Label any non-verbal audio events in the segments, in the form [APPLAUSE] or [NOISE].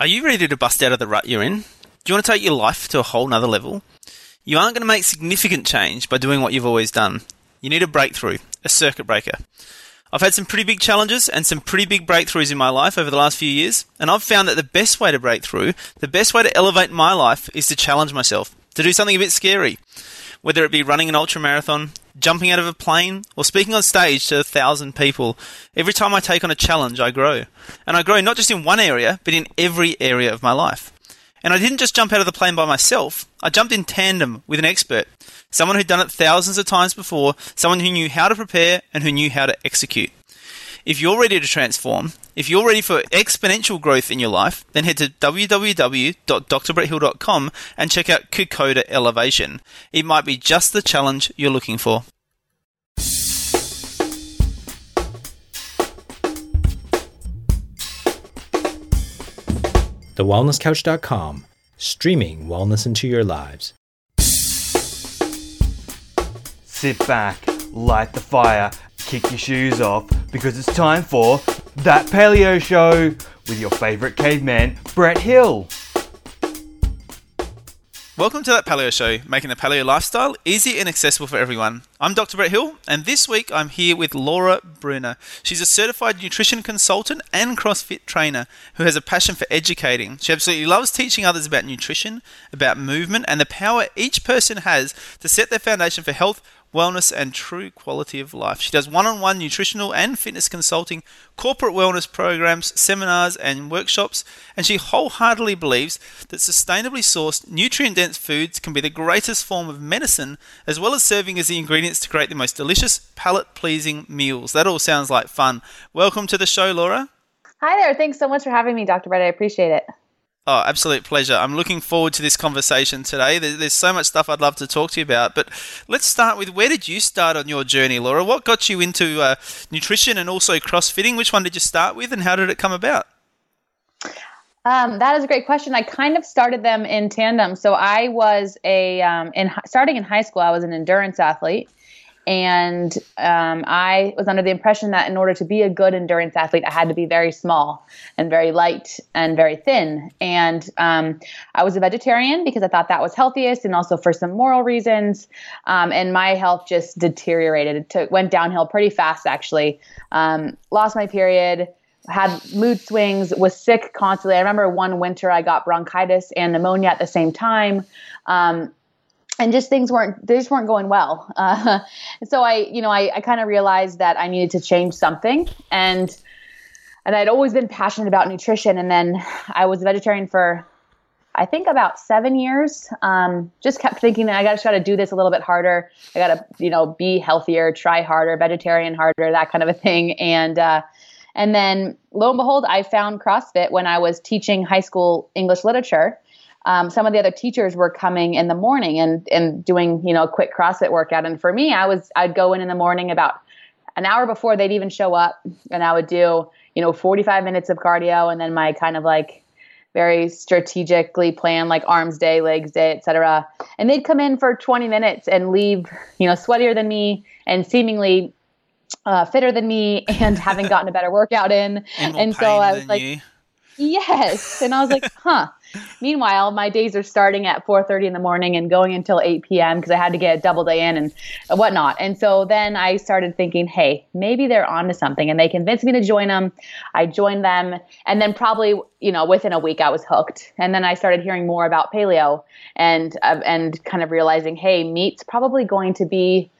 Are you ready to bust out of the rut you're in? Do you want to take your life to a whole nother level? You aren't going to make significant change by doing what you've always done. You need a breakthrough, a circuit breaker. I've had some pretty big challenges and some pretty big breakthroughs in my life over the last few years, and I've found that the best way to break through, the best way to elevate my life, is to challenge myself, to do something a bit scary. Whether it be running an ultra marathon, jumping out of a plane, or speaking on stage to a thousand people. Every time I take on a challenge, I grow. And I grow not just in one area, but in every area of my life. And I didn't just jump out of the plane by myself, I jumped in tandem with an expert. Someone who'd done it thousands of times before, someone who knew how to prepare and who knew how to execute. If you're ready to transform, if you're ready for exponential growth in your life, then head to www.drbretthill.com and check out Kokoda Elevation. It might be just the challenge you're looking for. TheWellnessCouch.com, streaming wellness into your lives. Sit back, light the fire, kick your shoes off, because it's time for That Paleo Show with your favorite caveman, Brett Hill. Welcome to that Paleo Show, making the paleo lifestyle easy and accessible for everyone. I'm Dr. Brett Hill, and this week I'm here with Laura Bruner. She's a certified nutrition consultant and CrossFit trainer who has a passion for educating. She absolutely loves teaching others about nutrition, about movement, and the power each person has to set their foundation for health, wellness, and true quality of life. She does one on one nutritional and fitness consulting, corporate wellness programs, seminars, and workshops, and she wholeheartedly believes that sustainably sourced, nutrient dense foods can be the greatest form of medicine, as well as serving as the ingredients to create the most delicious, palate pleasing meals. That all sounds like fun. Welcome to the show, Laura. Hi there. Thanks so much for having me, Dr. Brett. I appreciate it. Oh, absolute pleasure. I'm looking forward to this conversation today. There's so much stuff I'd love to talk to you about, but let's start with where did you start on your journey, Laura? What got you into uh, nutrition and also crossfitting? Which one did you start with, and how did it come about? Um, that is a great question. I kind of started them in tandem. So I was a um, in starting in high school. I was an endurance athlete, and um, I was under the impression that in order to be a good endurance athlete, I had to be very small and very light and very thin. And um, I was a vegetarian because I thought that was healthiest, and also for some moral reasons. Um, and my health just deteriorated. It took, went downhill pretty fast, actually. Um, lost my period had mood swings, was sick constantly. I remember one winter I got bronchitis and pneumonia at the same time. Um, and just things weren't they just weren't going well. Uh, [LAUGHS] so i you know i, I kind of realized that i needed to change something and and i'd always been passionate about nutrition and then i was a vegetarian for i think about seven years. Um, just kept thinking i got to try to do this a little bit harder. I got to you know be healthier try harder vegetarian harder that kind of a thing. And uh, and then lo and behold i found crossfit when i was teaching high school english literature um, some of the other teachers were coming in the morning and and doing you know a quick CrossFit workout. And for me, I was I'd go in in the morning about an hour before they'd even show up, and I would do you know 45 minutes of cardio, and then my kind of like very strategically planned like arms day, legs day, etc. And they'd come in for 20 minutes and leave you know sweatier than me and seemingly uh, fitter than me [LAUGHS] and having gotten a better workout in. and so I was like. You. Yes. And I was like, huh. Meanwhile, my days are starting at 4:30 in the morning and going until 8 p.m. because I had to get a double day in and whatnot. And so then I started thinking, hey, maybe they're onto something, and they convinced me to join them. I joined them, and then probably you know within a week I was hooked. And then I started hearing more about paleo and uh, and kind of realizing, hey, meat's probably going to be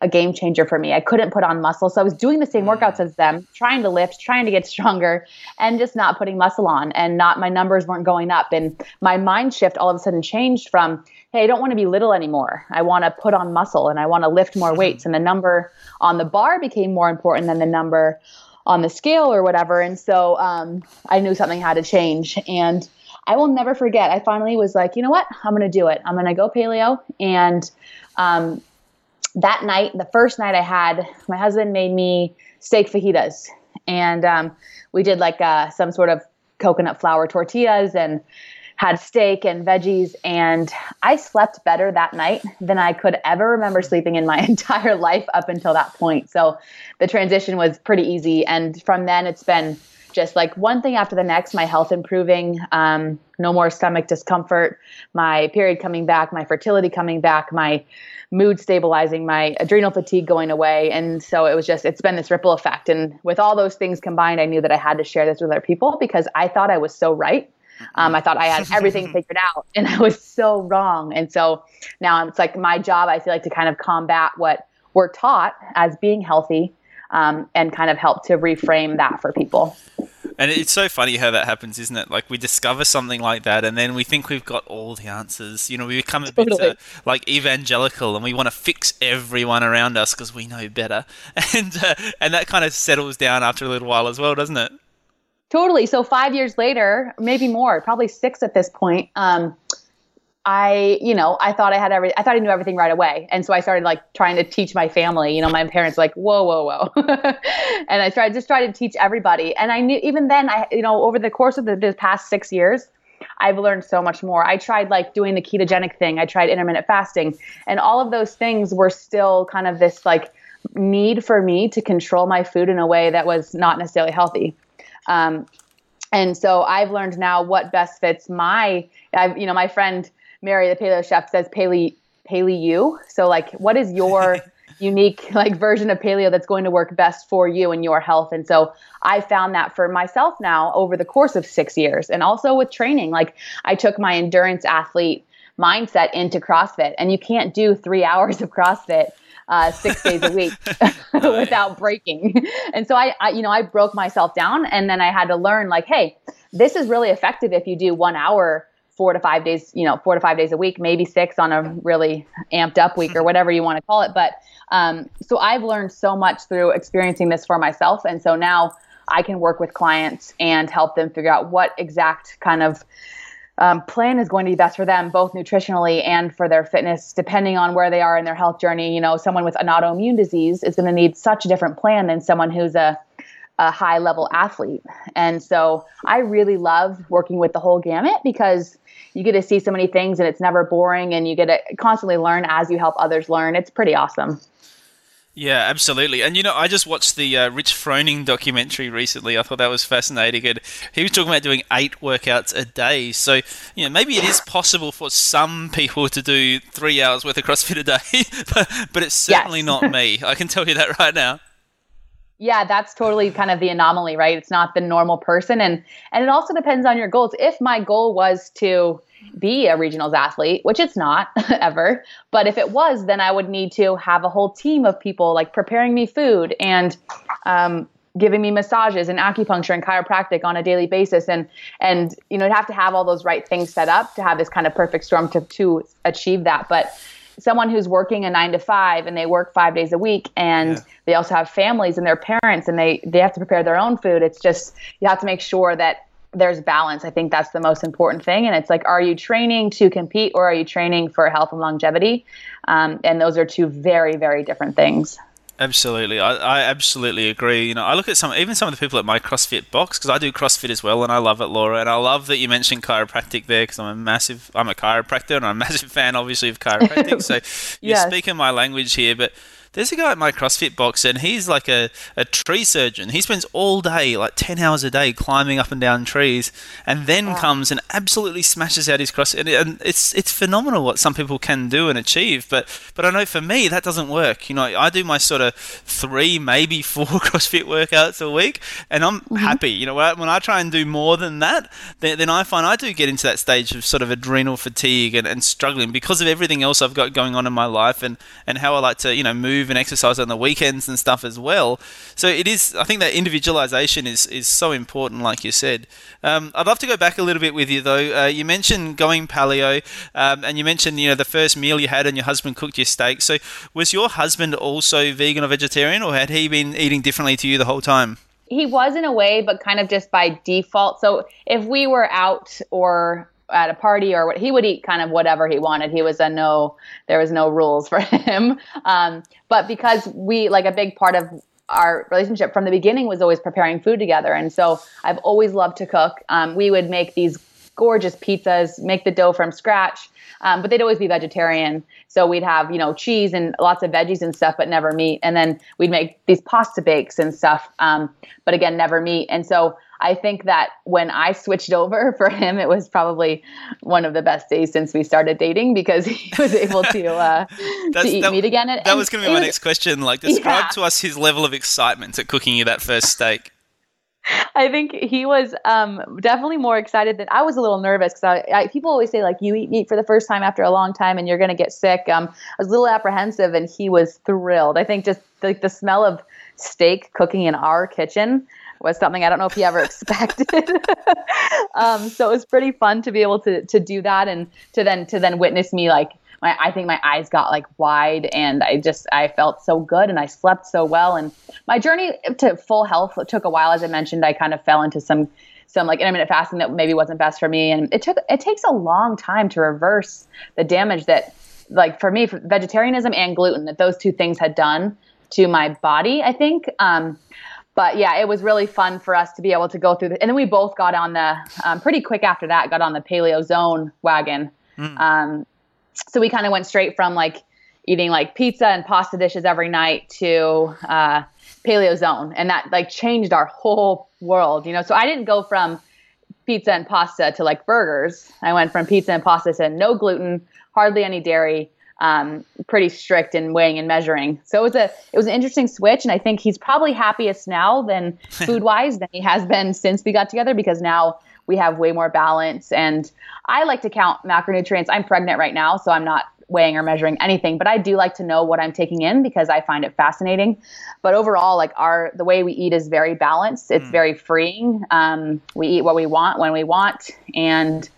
a game changer for me. I couldn't put on muscle. So I was doing the same mm. workouts as them, trying to lift, trying to get stronger, and just not putting muscle on. And not my numbers weren't going up. And my mind shift all of a sudden changed from, hey, I don't want to be little anymore. I want to put on muscle and I want to lift more mm-hmm. weights. And the number on the bar became more important than the number on the scale or whatever. And so um, I knew something had to change. And I will never forget. I finally was like, you know what? I'm going to do it. I'm going to go paleo. And um, that night, the first night I had, my husband made me steak fajitas, and um, we did like uh, some sort of coconut flour tortillas and had steak and veggies. And I slept better that night than I could ever remember sleeping in my [LAUGHS] entire life up until that point. So the transition was pretty easy. And from then it's been just like one thing after the next, my health improving, um, no more stomach discomfort, my period coming back, my fertility coming back, my mood stabilizing, my adrenal fatigue going away. And so it was just, it's been this ripple effect. And with all those things combined, I knew that I had to share this with other people because I thought I was so right. Um, I thought I had everything [LAUGHS] figured out, and I was so wrong. And so now it's like my job, I feel like, to kind of combat what we're taught as being healthy um, and kind of help to reframe that for people. And it's so funny how that happens, isn't it? Like we discover something like that, and then we think we've got all the answers. You know, we become a bit uh, like evangelical, and we want to fix everyone around us because we know better, [LAUGHS] and uh, and that kind of settles down after a little while as well, doesn't it? Totally. So five years later, maybe more, probably six at this point. Um, I, you know, I thought I had every, I thought I knew everything right away. And so I started like trying to teach my family, you know, my parents like, whoa, whoa, whoa. [LAUGHS] and I tried, just tried to teach everybody. And I knew even then I, you know, over the course of the, the past six years, I've learned so much more. I tried like doing the ketogenic thing. I tried intermittent fasting and all of those things were still kind of this like need for me to control my food in a way that was not necessarily healthy. Um, and so I've learned now what best fits my, I've, you know, my friend, Mary, the paleo chef, says paleo paleo you. So like, what is your [LAUGHS] unique like version of paleo that's going to work best for you and your health? And so I found that for myself now over the course of six years, and also with training. Like I took my endurance athlete mindset into CrossFit, and you can't do three hours of CrossFit. Uh, six days a week [LAUGHS] [LAUGHS] without breaking. And so I, I, you know, I broke myself down and then I had to learn like, hey, this is really effective if you do one hour four to five days, you know, four to five days a week, maybe six on a really amped up week or [LAUGHS] whatever you want to call it. But um, so I've learned so much through experiencing this for myself. And so now I can work with clients and help them figure out what exact kind of um, plan is going to be best for them, both nutritionally and for their fitness, depending on where they are in their health journey. You know, someone with an autoimmune disease is going to need such a different plan than someone who's a a high level athlete. And so I really love working with the whole gamut because you get to see so many things and it's never boring and you get to constantly learn as you help others learn. It's pretty awesome. Yeah, absolutely. And you know, I just watched the uh, Rich Froning documentary recently. I thought that was fascinating. And he was talking about doing eight workouts a day. So, you know, maybe it is possible for some people to do three hours worth of CrossFit a day, [LAUGHS] but, but it's certainly yes. not me. I can tell you that right now yeah that's totally kind of the anomaly right? It's not the normal person. And and it also depends on your goals. If my goal was to be a regionals athlete which it's not [LAUGHS] ever but if it was then i would need to have a whole team of people like preparing me food and um, giving me massages and acupuncture and chiropractic on a daily basis. And and you know have to have all those right things set up to have this kind of perfect storm to to achieve that. But someone who's working a nine to five and they work five days a week and yeah. they also have families and their parents and they they have to prepare their own food it's just you have to make sure that there's balance. I think that's the most important thing. And it's like are you training to compete or are you training for health and longevity? Um, and those are two very very different things Absolutely, I, I absolutely agree. You know, I look at some, even some of the people at my CrossFit box because I do CrossFit as well, and I love it, Laura. And I love that you mentioned chiropractic there because I'm a massive, I'm a chiropractor, and I'm a massive [LAUGHS] fan, obviously, of chiropractic. [LAUGHS] so you're speaking my language here, but there's a guy at my CrossFit box, and he's like a, a tree surgeon. He spends all day, like 10 hours a day, climbing up and down trees, and then wow. comes and absolutely smashes out his CrossFit. And, and it's it's phenomenal what some people can do and achieve. But but I know for me, that doesn't work. You know, I do my sort of three, maybe four [LAUGHS] CrossFit workouts a week, and I'm mm-hmm. happy. You know, when I try and do more than that, then, then I find I do get into that stage of sort of adrenal fatigue and, and struggling because of everything else I've got going on in my life and, and how I like to, you know, move move and exercise on the weekends and stuff as well. So it is. I think that individualization is is so important, like you said. Um, I'd love to go back a little bit with you though. Uh, you mentioned going paleo, um, and you mentioned you know the first meal you had and your husband cooked your steak. So was your husband also vegan or vegetarian, or had he been eating differently to you the whole time? He was in a way, but kind of just by default. So if we were out or at a party or what he would eat kind of whatever he wanted. He was a no there was no rules [LAUGHS] for him. Um, but because we like a big part of our relationship from the beginning was always preparing food together. And so i've always loved to cook. Um, we would make these gorgeous pizzas make the dough from scratch. Um, but they'd always be vegetarian. So we'd have you know cheese and lots of veggies and stuff but never meat. And then we'd make these pasta bakes and stuff. Um, but again never meat. And so I think that when I switched over [LAUGHS] for him, it was probably one of the best days since we started dating because [LAUGHS] he was able to uh, [LAUGHS] to eat that, meat again. And, that was going to be my was, next question. Like, describe Yeah. to us his level of excitement at cooking you that first steak. I think he was um, definitely more excited than I was. A little nervous because I, I, people always say like you eat meat for the first time after a long time and you're going to get sick. Um, I was a little apprehensive and he was thrilled. I think just like the smell of steak cooking in our kitchen was something I don't know if he ever expected. [LAUGHS] um, so it was pretty fun to be able to to do that and to then to then witness me like my I think my eyes got like wide and I just I felt so good and I slept so well. And my journey to full health took a while. As I mentioned I kind of fell into some some like intermittent fasting that maybe wasn't best for me. And it took it takes a long time to reverse the damage that like for me for vegetarianism and gluten that those two things had done to my body I think. Um but yeah, it was really fun for us to be able to go through the, and then we both got on the um, pretty quick after that, got on the paleo zone wagon. Um, so we kind of went straight from like eating like pizza and pasta dishes every night to uh, paleo zone, and that like changed our whole world, you know. So I didn't go from pizza and pasta to like burgers. I went from pizza and pasta to no gluten, hardly any dairy, um, pretty strict in weighing and measuring. So it was a it was an interesting switch, and I think he's probably happiest now than [LAUGHS] food wise than he has been since we got together because now we have way more balance. And I like to count macronutrients. I'm pregnant right now, so I'm not weighing or measuring anything, but I do like to know what I'm taking in because I find it fascinating. But overall, like our the way we eat is very balanced. It's very freeing. Um, we eat what we want when we want, and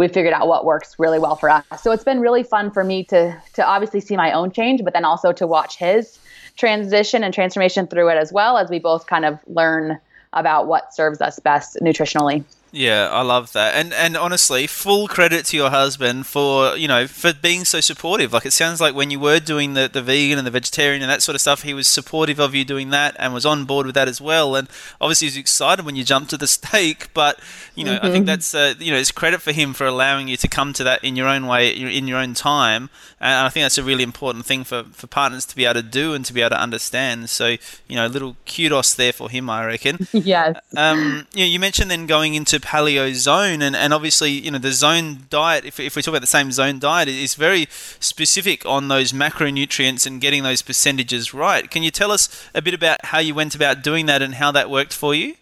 we figured out what works really well for us. So it's been really fun for me to to obviously see my own change, but then also to watch his transition and transformation through it as well as we both kind of learn about what serves us best nutritionally. Yeah, I love that, and and honestly, full credit to your husband for you know for being so supportive. Like it sounds like when you were doing the, the vegan and the vegetarian and that sort of stuff, he was supportive of you doing that and was on board with that as well. And obviously, he's excited when you jumped to the steak. But you know, I think that's uh, you know it's credit for him for allowing you to come to that in your own way, in your own time. And I think that's a really important thing for for partners to be able to do and to be able to understand. So you know, little kudos there for him, I reckon. [LAUGHS] yes. Um, you, know, you mentioned then going into paleo zone, and, and obviously, you know, the zone diet, if, if we talk about the same zone diet, is very specific on those macronutrients and getting those percentages right. Can you tell us a bit about how you went about doing that and how that worked for you?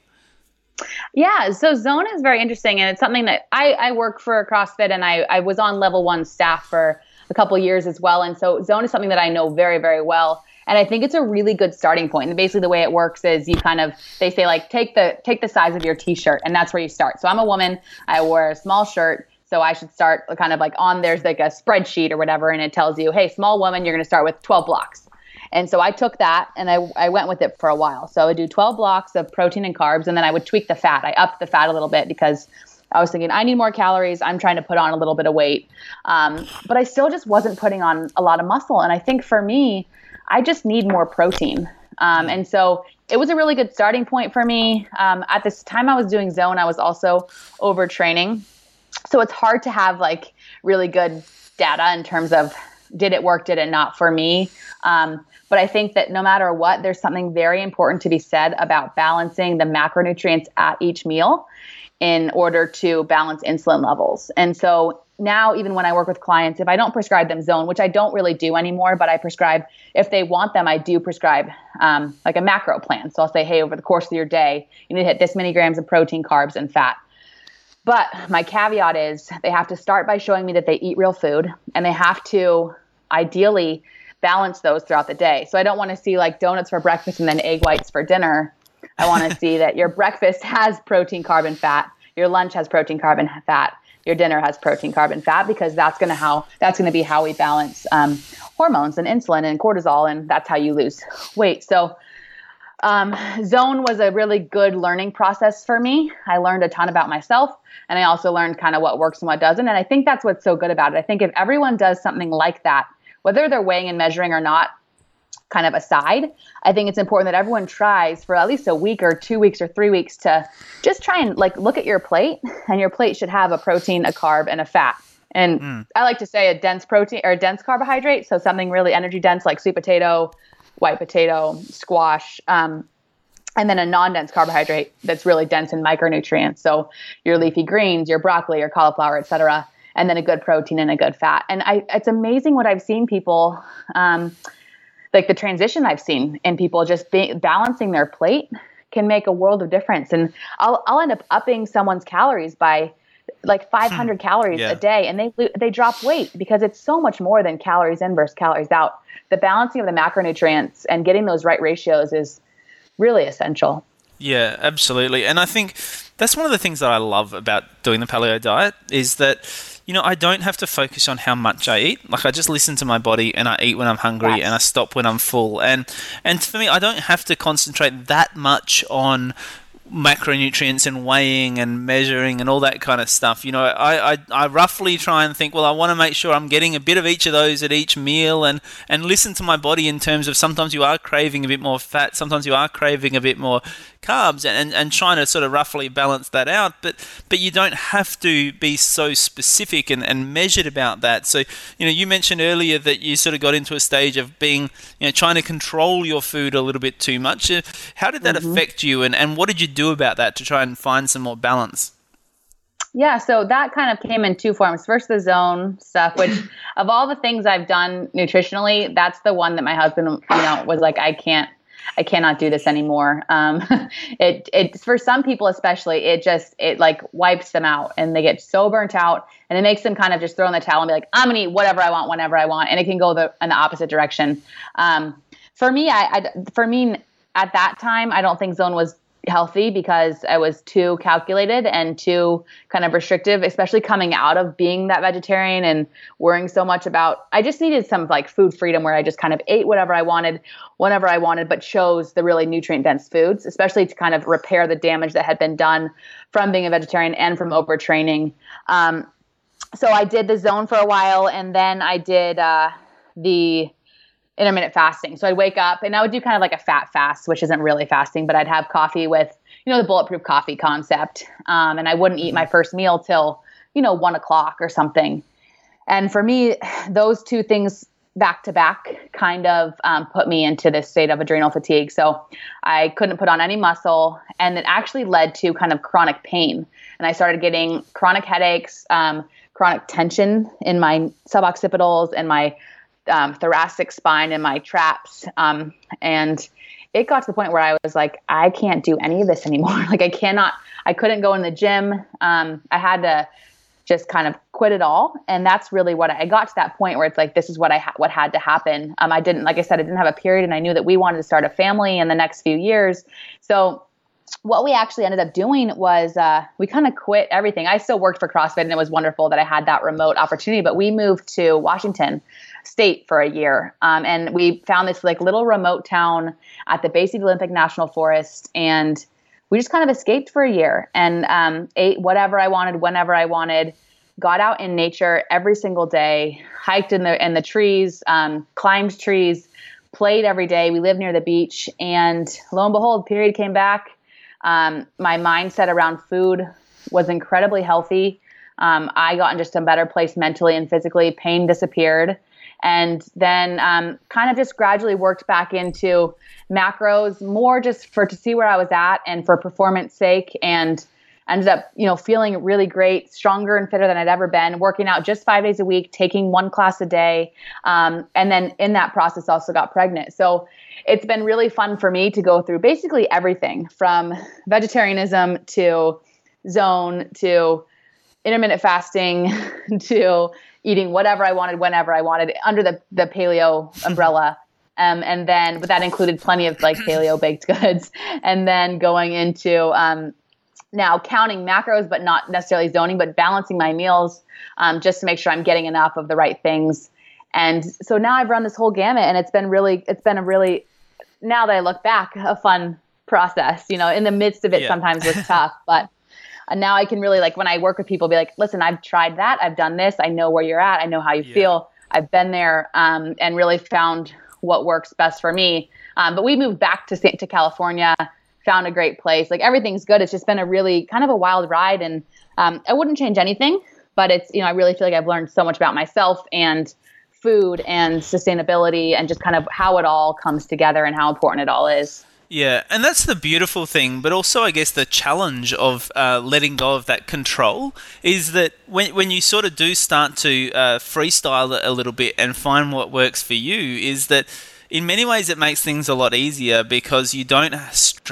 Yeah, so zone is very interesting, and it's something that I, I work for CrossFit, and I, I was on level one staff for a couple years as well, and so zone is something that I know very very well, and I think it's a really good starting point. And basically, the way it works is you kind of they say like take the take the size of your t-shirt, and that's where you start. So I'm a woman, I wear a small shirt. So I should start kind of like on there's like a spreadsheet or whatever, and it tells you, hey, small woman, you're going to start with 12 blocks. And so I took that and I, I went with it for a while. So I would do 12 blocks of protein and carbs, and then I would tweak the fat. I upped the fat a little bit because I was thinking I need more calories. I'm trying to put on a little bit of weight, um, but I still just wasn't putting on a lot of muscle. And I think for me, I just need more protein. Um, and so it was a really good starting point for me. Um, at this time I was doing zone, I was also overtraining. So it's hard to have like really good data in terms of did it work, did it not for me. Um, but I think that no matter what, there's something very important to be said about balancing the macronutrients at each meal in order to balance insulin levels. And so now, even when I work with clients, if I don't prescribe them zone, which I don't really do anymore, but I prescribe, if they want them, I do prescribe um, like a macro plan. So I'll say, hey, over the course of your day, you need to hit this many grams of protein, carbs, and fat. But my caveat is they have to start by showing me that they eat real food and they have to ideally balance those throughout the day. So I don't want to see like donuts for breakfast and then egg whites for dinner. I want to [LAUGHS] see that your breakfast has protein, carbon, fat. Your lunch has protein, carbon, fat. Your dinner has protein, carbon, fat because that's going to how that's going to be how we balance um, hormones and insulin and cortisol, and that's how you lose weight. So um, zone was a really good learning process for me. I learned a ton about myself, and I also learned kind of what works and what doesn't. And I think that's what's so good about it. I think if everyone does something like that, whether they're weighing and measuring or not, kind of aside, I think it's important that everyone tries for at least a week or two weeks or three weeks to just try and like look at your plate, and your plate should have a protein, a carb, and a fat. And I like to say a dense protein or a dense carbohydrate, so something really energy dense like sweet potato, white potato, squash, um, and then a non-dense carbohydrate that's really dense in micronutrients. So your leafy greens, your broccoli, your cauliflower, etc. And then a good protein and a good fat. And I, it's amazing what I've seen people, um, like the transition I've seen in people just be, balancing their plate can make a world of difference. And I'll, I'll end up upping someone's calories by like 500 hmm. calories yeah. a day and they they drop weight because it's so much more than calories in versus calories out the balancing of the macronutrients and getting those right ratios is really essential. Yeah, absolutely. And I think that's one of the things that I love about doing the paleo diet is that you know, I don't have to focus on how much I eat. Like I just listen to my body and I eat when I'm hungry yes. and I stop when I'm full. And and for me, I don't have to concentrate that much on macronutrients and weighing and measuring and all that kind of stuff. You know, I, I, I roughly try and think, well, I want to make sure I'm getting a bit of each of those at each meal and, and listen to my body in terms of sometimes you are craving a bit more fat, sometimes you are craving a bit more carbs and, and trying to sort of roughly balance that out. But but you don't have to be so specific and, and measured about that. So, you know, you mentioned earlier that you sort of got into a stage of being, you know, trying to control your food a little bit too much. Uh, how did that mm-hmm. affect you and, and what did you do about that to try and find some more balance? Yeah, so that kind of came in two forms. First, the zone stuff, which [LAUGHS] of all the things I've done nutritionally, that's the one that my husband, you know, was like, I can't I cannot do this anymore. Um, [LAUGHS] it it for some people especially, it just it like wipes them out, and they get so burnt out, and it makes them kind of just throw in the towel and be like, I'm gonna eat whatever I want, whenever I want, and it can go the in the opposite direction. Um, for me, I, I for me at that time, I don't think zone was healthy because I was too calculated and too kind of restrictive, especially coming out of being that vegetarian and worrying so much about. I just needed some like food freedom where I just kind of ate whatever I wanted, whenever I wanted, but chose the really nutrient dense foods, especially to kind of repair the damage that had been done from being a vegetarian and from overtraining. Um, so I did the zone for a while, and then I did uh, the intermittent fasting. So I'd wake up and I would do kind of like a fat fast, which isn't really fasting, but I'd have coffee with, you know, the bulletproof coffee concept. Um, and I wouldn't eat my mm-hmm. first meal till, you know, one o'clock or something. And for me, those two things back to back kind of um, put me into this state of adrenal fatigue. So I couldn't put on any muscle, and it actually led to kind of chronic pain. And I started getting chronic headaches, um, chronic tension in my suboccipitals and my um, thoracic spine and my traps. Um, and it got to the point where I was like, I can't do any of this anymore. [LAUGHS] like I cannot, I couldn't go in the gym. Um, I had to just kind of quit it all. And that's really what I, I got to that point where it's like, this is what I, ha- what had to happen. Um, I didn't, like I said, I didn't have a period and I knew that we wanted to start a family in the next few years. So what we actually ended up doing was uh, we kind of quit everything. I still worked for CrossFit and it was wonderful that I had that remote opportunity, but we moved to Washington state for a year. Um, and we found this like little remote town at the base of the Olympic National Forest. And we just kind of escaped for a year and um, ate whatever I wanted, whenever I wanted, got out in nature every single day, hiked in the, in the trees, um, climbed trees, played every day. We lived near the beach. And lo and behold, period came back. Um, my mindset around food was incredibly healthy. Um, I got in just a better place mentally and physically. Pain disappeared and then um, kind of just gradually worked back into macros more just for to see where I was at and for performance sake and ended up you know feeling really great stronger and fitter than I'd ever been working out just five days a week taking one class a day. Um, and then in that process also got pregnant. So it's been really fun for me to go through basically everything from vegetarianism to zone to intermittent fasting [LAUGHS] to eating whatever I wanted, whenever I wanted, under the the paleo [LAUGHS] umbrella. Um, and then, but that included plenty of like paleo [LAUGHS] baked goods. And then going into um, now counting macros, but not necessarily zoning, but balancing my meals um, just to make sure I'm getting enough of the right things. And so now I've run this whole gamut, and it's been really, it's been a really, now that I look back, a fun process. You know, in the midst of it, yeah. sometimes was [LAUGHS] tough, but and now I can really like when I work with people, be like, listen, I've tried that, I've done this, I know where you're at, I know how you yeah. feel, I've been there, um, and really found what works best for me. Um, but we moved back to to California, found a great place. Like everything's good. It's just been a really kind of a wild ride, and um, I wouldn't change anything. But it's you know I really feel like I've learned so much about myself and food and sustainability and just kind of how it all comes together and how important it all is. Yeah, and that's the beautiful thing, but also I guess the challenge of uh, letting go of that control is that when when you sort of do start to uh, freestyle it a little bit and find what works for you, is that in many ways it makes things a lot easier because you don't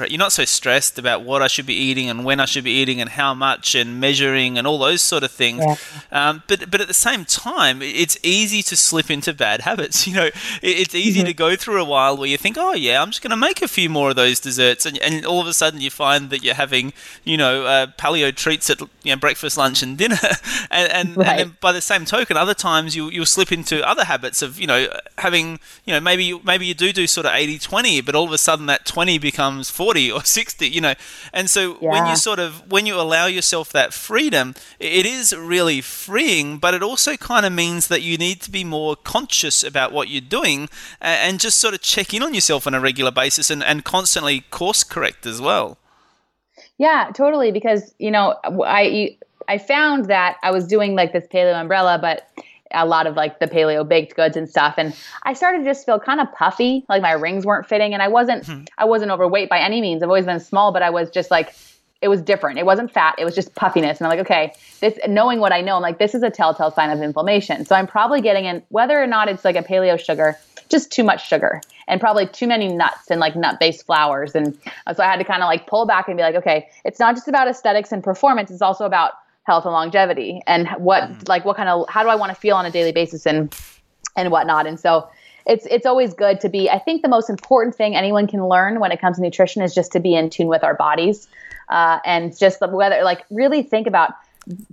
you're not so stressed about what I should be eating and when I should be eating and how much and measuring and all those sort of things. Yeah. Um, but but at the same time, it's easy to slip into bad habits. [LAUGHS] You know, it's easy mm-hmm. to go through a while where you think, oh yeah, I'm just going to make a few more of those desserts, and, and all of a sudden you find that you're having you know uh, paleo treats at you know, breakfast, lunch, and dinner, [LAUGHS] and and, right. and, by the same token, other times you you'll slip into other habits of you know having you know maybe maybe you do do sort of 80-20, but all of a sudden that 20 becomes 40 or 60, you know. And so yeah. when you sort of when you allow yourself that freedom, it is really freeing, but it also kind of means that you need to be more conscious about what you're doing and just sort of check in on yourself on a regular basis and, and constantly course correct as well. Yeah, totally. Because, you know, I, I found that I was doing like this paleo umbrella, but a lot of like the paleo baked goods and stuff and i started to just feel kind of puffy like my rings weren't fitting and i wasn't hmm. i wasn't overweight by any means. I've always been small but i was just like it was different. It wasn't fat it was just puffiness and i'm like okay this knowing what i know i'm like this is a telltale sign of inflammation. So i'm probably getting in whether or not it's like a paleo sugar just too much sugar and probably too many nuts and like nut based flours and so i had to kind of like pull back and be like okay it's not just about aesthetics and performance it's also about health and longevity and what mm-hmm. like what kind of how do I want to feel on a daily basis and and whatnot. And so it's it's always good to be. I think the most important thing anyone can learn when it comes to nutrition is just to be in tune with our bodies, uh, and just the whether like really think about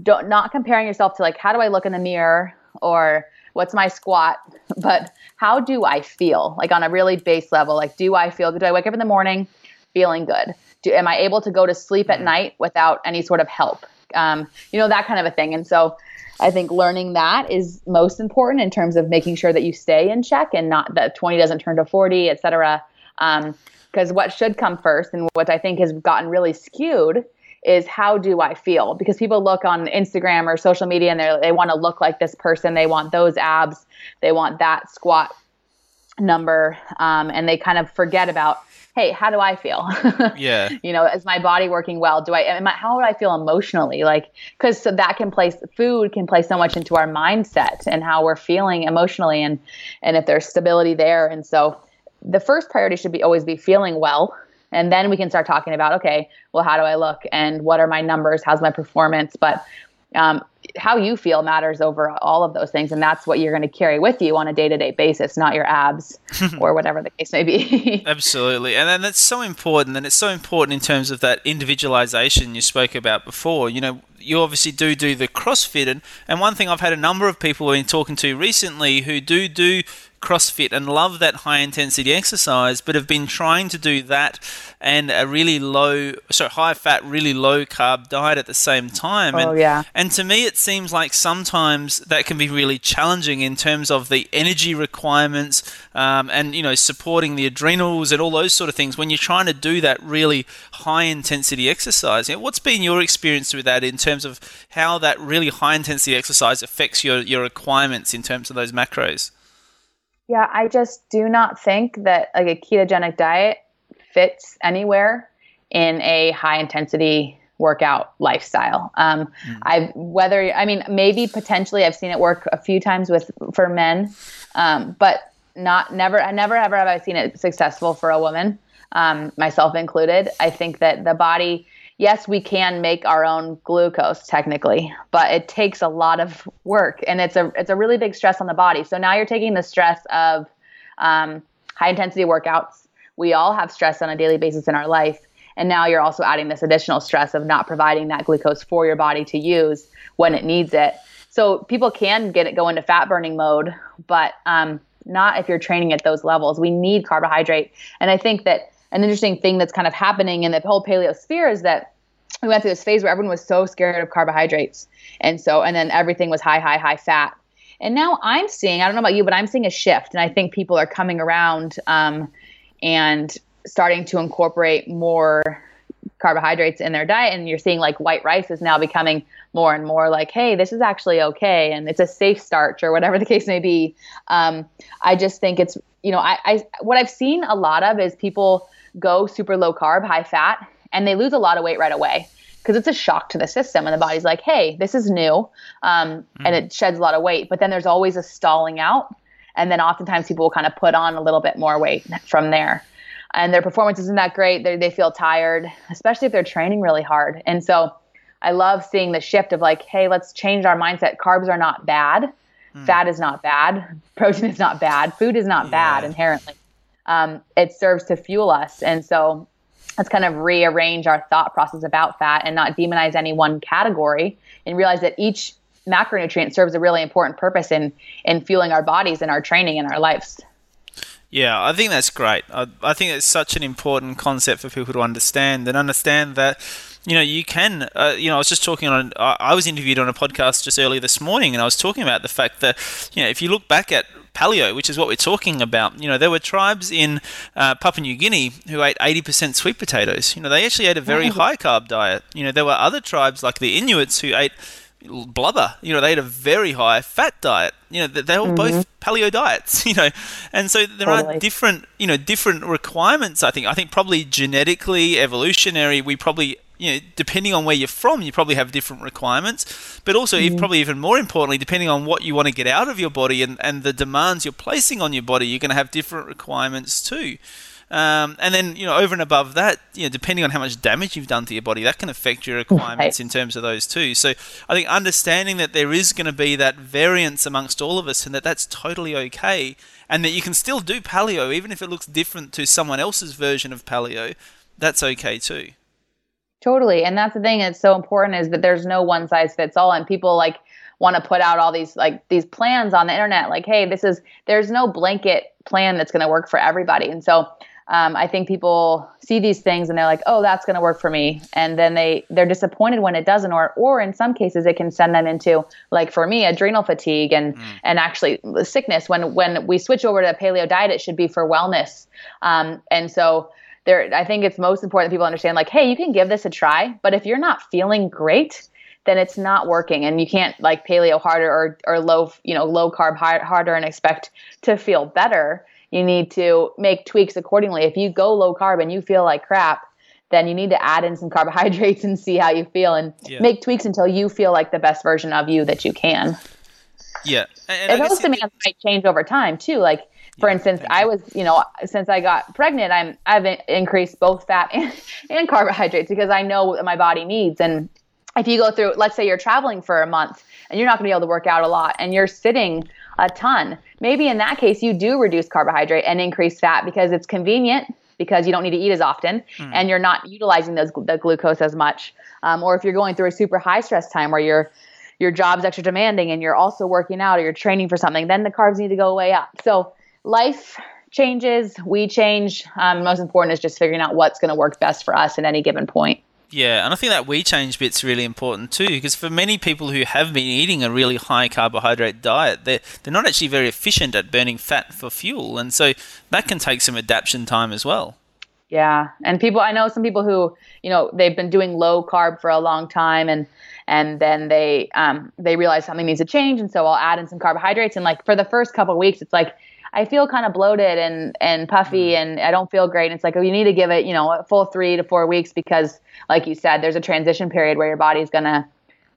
don't not comparing yourself to like how do I look in the mirror or what's my squat, [LAUGHS] but how do I feel like on a really base level? Like do I feel good? Do I wake up in the morning feeling good? Do, am I able to go to sleep at mm-hmm. night without any sort of help? Um, you know, that kind of a thing. And so I think learning that is most important in terms of making sure that you stay in check and not that 20 doesn't turn to 40, et cetera. Because um, what should come first and what I think has gotten really skewed is how do I feel? Because people look on Instagram or social media and they they want to look like this person. They want those abs. They want that squat number, um, and they kind of forget about hey, how do I feel? [LAUGHS] yeah. You know, is my body working well? Do I, am I how would I feel emotionally? Like, cause so that can place, food can play so much into our mindset and how we're feeling emotionally and, and if there's stability there. And so the first priority should be always be feeling well. And then we can start talking about, okay, well, how do I look and what are my numbers? How's my performance? But um, how you feel matters over all of those things. And that's what you're going to carry with you on a day-to-day basis not your abs [LAUGHS] or whatever the case may be. [LAUGHS] Absolutely. And then that's so important and it's so important in terms of that individualization you spoke about before. You know you obviously do do the CrossFit, and, and one thing I've had a number of people been talking to recently who do do CrossFit and love that high intensity exercise, but have been trying to do that and a really low, so high fat, really low carb diet at the same time. Oh, and, yeah. And to me, it seems like sometimes that can be really challenging in terms of the energy requirements um, and, you know, supporting the adrenals and all those sort of things when you're trying to do that really high intensity exercise. You know, what's been your experience with that in terms of how that really high intensity exercise affects your, your requirements in terms of those macros? Yeah, I just do not think that like a ketogenic diet fits anywhere in a high intensity workout lifestyle. Um, mm. I've whether I mean maybe potentially I've seen it work a few times with for men, um, but not never never ever have I seen it successful for a woman, um, myself included. I think that the body yes, we can make our own glucose technically, but it takes a lot of work and it's a it's a really big stress on the body. So now you're taking the stress of um, high intensity workouts. We all have stress on a daily basis in our life, and now you're also adding this additional stress of not providing that glucose for your body to use when it needs it. So people can get it go into fat burning mode, but um, not if you're training at those levels. We need carbohydrate, and I think that an interesting thing that's kind of happening in the whole paleo sphere is that we went through this phase where everyone was so scared of carbohydrates. And so, and then everything was high, high, high fat. And now I'm seeing, I don't know about you, but I'm seeing a shift. And I think people are coming around um, and starting to incorporate more carbohydrates in their diet. And you're seeing like white rice is now becoming more and more like, hey, this is actually okay. And it's a safe starch or whatever the case may be. Um, I just think it's, you know, I, I, what I've seen a lot of is people go super low carb, high fat, and they lose a lot of weight right away because it's a shock to the system, and the body's like, "Hey, this is new," um, and it sheds a lot of weight. But then there's always a stalling out, and then oftentimes people will kind of put on a little bit more weight from there. And their performance isn't that great. They they feel tired, especially if they're training really hard. And so, I love seeing the shift of like, "Hey, let's change our mindset. Carbs are not bad." Fat is not bad. [LAUGHS] Protein is not bad. Food is not bad inherently. Um, it serves to fuel us. And so let's kind of rearrange our thought process about fat and not demonize any one category and realize that each macronutrient serves a really important purpose in, in fueling our bodies and our training and our lives. Yeah, I think that's great. I, I think it's such an important concept for people to understand and understand that, you know, you can, uh, you know, I was just talking on, I I was interviewed on a podcast just earlier this morning and I was talking about the fact that, you know, if you look back at paleo, which is what we're talking about, you know, there were tribes in uh, Papua New Guinea who ate 80% sweet potatoes. You know, they actually ate a very high carb diet. You know, there were other tribes like the Inuits who ate blubber. You know, they had a very high fat diet. You know, they- they're all both paleo diets. [LAUGHS] You know, and so there Totally. are different, you know, different requirements. I think. I think probably genetically, evolutionary. We probably, you know, depending on where you're from, you probably have different requirements. But also, if probably even more importantly, depending on what you want to get out of your body and and the demands you're placing on your body, you're going to have different requirements too. Um, and then, you know, over and above that, you know, depending on how much damage you've done to your body, that can affect your requirements in terms of those too. So I think understanding that there is going to be that variance amongst all of us and that that's totally okay and that you can still do paleo even if it looks different to someone else's version of paleo, that's okay too. Totally. And that's the thing that's so important is that there's no one size fits all and people like want to put out all these like these plans on the internet like hey this is there's no blanket plan that's going to work for everybody. And so um, I think people see these things and they're like, "Oh, that's going to work for me," and then they they're disappointed when it doesn't, or or in some cases it can send them into like for me adrenal fatigue and and actually sickness. When when we switch over to a paleo diet, it should be for wellness, um, and so there I think it's most important that people understand like, hey, you can give this a try, but if you're not feeling great, then it's not working and you can't like paleo harder or, or low you know low carb hard, harder and expect to feel better you need to make tweaks accordingly if you go low carb and you feel like crap then you need to add in some carbohydrates and see how you feel and Yeah. make tweaks until you feel like the best version of you that you can Yeah. And, and I and guess those demands might change over time too. Like for instance, I was, you know, since I got pregnant, I'm I've increased both fat [LAUGHS] and, and carbohydrates because I know what my body needs. And if you go through, let's say you're traveling for a month and you're not going to be able to work out a lot and you're sitting a ton, maybe in that case you do reduce carbohydrate and increase fat because it's convenient because you don't need to eat as often and you're not utilizing those the glucose as much. Um, or if you're going through a super high stress time where you're your job's extra demanding and you're also working out or you're training for something, then the carbs need to go way up. So life changes, we change. Um, most important is just figuring out what's going to work best for us at any given point. Yeah, and I think that we change bit's really important too, because for many people who have been eating a really high carbohydrate diet, they're, they're not actually very efficient at burning fat for fuel, and so that can take some adaptation time as well. Yeah, and people I know some people who you know they've been doing low carb for a long time, and and then they um, they realize something needs to change, and so I'll add in some carbohydrates, and like for the first couple of weeks, it's like I feel kind of bloated and and puffy, and I don't feel great. And it's like oh, you need to give it you know a full three to four weeks because, like you said, there's a transition period where your body's gonna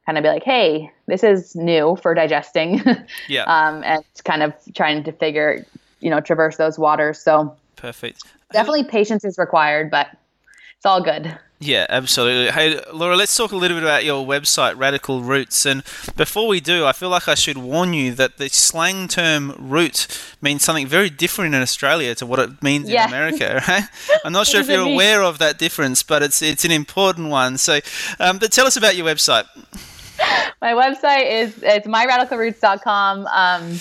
kind of be like, hey, this is new for digesting, [LAUGHS] Yeah, um, and it's kind of trying to figure you know traverse those waters. So perfect. definitely patience is required, but it's all good. Yeah, absolutely. Hey, Laura, let's talk a little bit about your website, Radical Roots. And before we do, I feel like I should warn you that the slang term root means something very different in Australia to what it means Yeah. in America, [LAUGHS] right? I'm not sure if you're aware of that difference, but it's it's an important one. So, um, but tell us about your website. My website is it's myradicalroots.com. Um,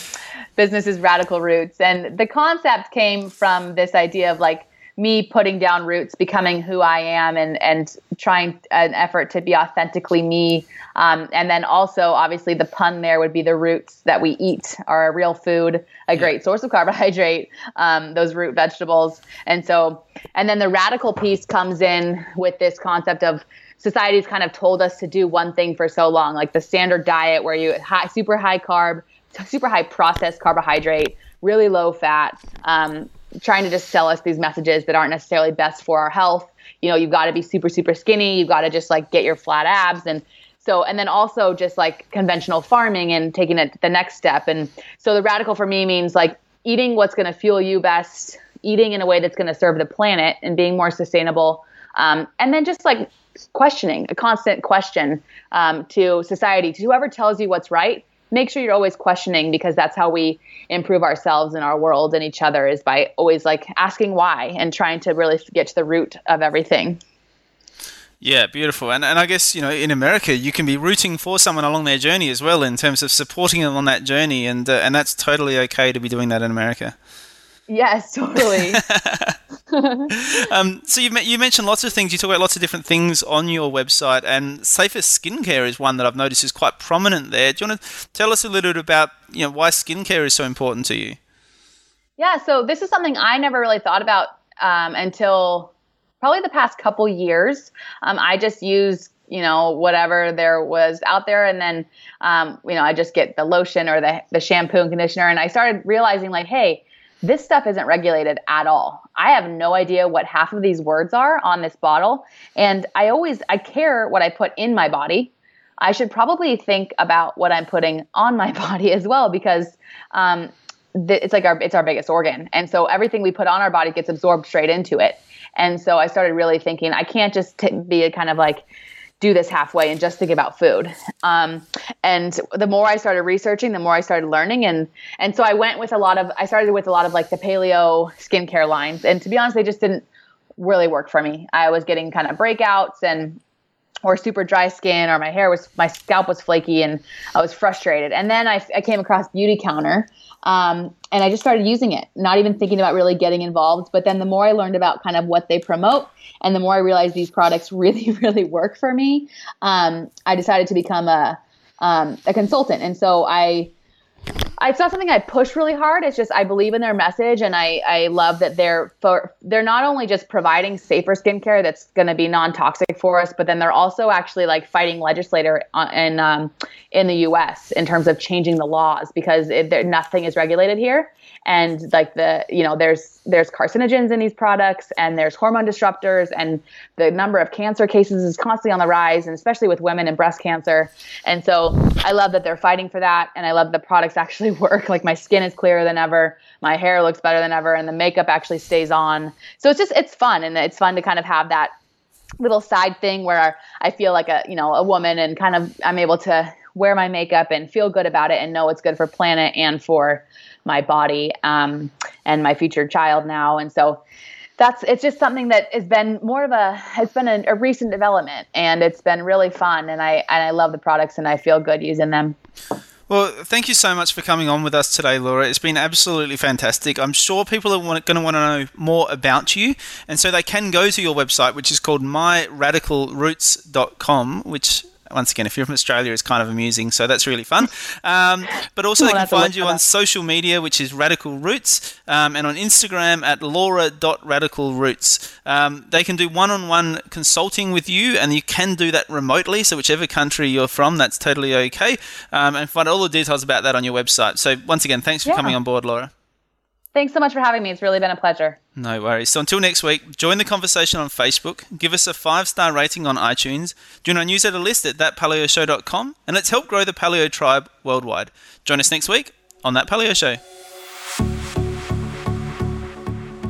business is Radical Roots, and the concept came from this idea of like me putting down roots, becoming who I am, and and trying an effort to be authentically me. Um, and then also, obviously, the pun there would be the roots that we eat are a real food, a great source of carbohydrate. Um, those root vegetables, and so, and then the radical piece comes in with this concept of society's kind of told us to do one thing for so long, like the standard diet where you high, super high carb, super high processed carbohydrate, really low fat. Um, trying to just sell us these messages that aren't necessarily best for our health. You know, you've got to be super, super skinny. You've got to just like get your flat abs. And so, and then also just like conventional farming and taking it the next step. And so the radical for me means like eating what's going to fuel you best, eating in a way that's going to serve the planet and being more sustainable. Um, and then just like questioning, a constant question um, to society, to whoever tells you what's right make sure you're always questioning because that's how we improve ourselves and our world and each other is by always like asking why and trying to really get to the root of everything. Yeah, beautiful. And and I guess, you know, in America, you can be rooting for someone along their journey as well in terms of supporting them on that journey and uh, and that's totally okay to be doing that in America. Yes, totally. [LAUGHS] [LAUGHS] um, so you you mentioned lots of things. You talk about lots of different things on your website, and safer skincare is one that I've noticed is quite prominent there. Do you want to tell us a little bit about you know why skincare is so important to you? Yeah, so this is something I never really thought about um, until probably the past couple years. Um, I just use you know whatever there was out there, and then um, you know I just get the lotion or the the shampoo and conditioner, and I started realizing like, hey this stuff isn't regulated at all. I have no idea what half of these words are on this bottle. And I always, I care what I put in my body. I should probably think about what I'm putting on my [LAUGHS] body as well because um, th- it's like our, it's our biggest organ. And so everything we put on our body gets absorbed straight into it. And so I started really thinking I can't just t- be a kind of like, do this halfway and just think about food. Um, and the more I started researching, the more I started learning, and and so I went with a lot of I started with a lot of like the paleo skincare lines, and to be honest, they just didn't really work for me. I was getting kind of breakouts and or super dry skin or my hair was my scalp was flaky and I was frustrated. And then I, I came across Beautycounter um, and I just started using it, not even thinking about really getting involved. But then the more I learned about kind of what they promote and the more I realized these products [LAUGHS] really, really work for me, um, I decided to become a, um, a consultant. And so I it's not something I push really hard. It's just I believe in their message, and I I love that they're for they're not only just providing safer skincare that's going to be non toxic for us, but then they're also actually like fighting legislator in um, in the U.S. in terms of changing the laws because it, there, nothing is regulated here, and like the you know there's there's carcinogens in these products and there's hormone disruptors and the number of cancer cases is constantly on the rise and especially with women and breast cancer and so i love that they're fighting for that and i love the products actually [LAUGHS] work like my skin is clearer than ever my hair looks better than ever and the makeup actually stays on so it's just it's fun and it's fun to kind of have that little side thing where i feel like a you know a woman and kind of i'm able to wear my makeup and feel good about it and know it's good for planet and for my body um, and my future child now. And so that's it's just something that has been more of a it's been a, a, recent development and it's been really fun and I and I love the products and I feel good using them. Well, thank you so much for coming on with us today, Laura. It's been absolutely fantastic. I'm sure people are going to want to know more about you, and so they can go to your website, which is called myradicalroots.com, which once again, if you're from Australia, it's kind of amusing, so that's really fun. Um, but also, well, they can find you on social media, which is Radical Roots, um, and on Instagram at laura.radicalroots. Um, they can do one on one consulting with you, and you can do that remotely, so whichever country you're from, that's totally okay. Um, and find all the details about that on your website. So, once again, thanks for yeah. coming on board, Laura. Thanks so much for having me. It's really been a pleasure. No worries. So until next week, join the conversation on Facebook, give us a five star rating on iTunes, join our newsletter list at thatpaleoshow.com, and let's help grow the paleo tribe worldwide. Join us next week on That Paleo Show.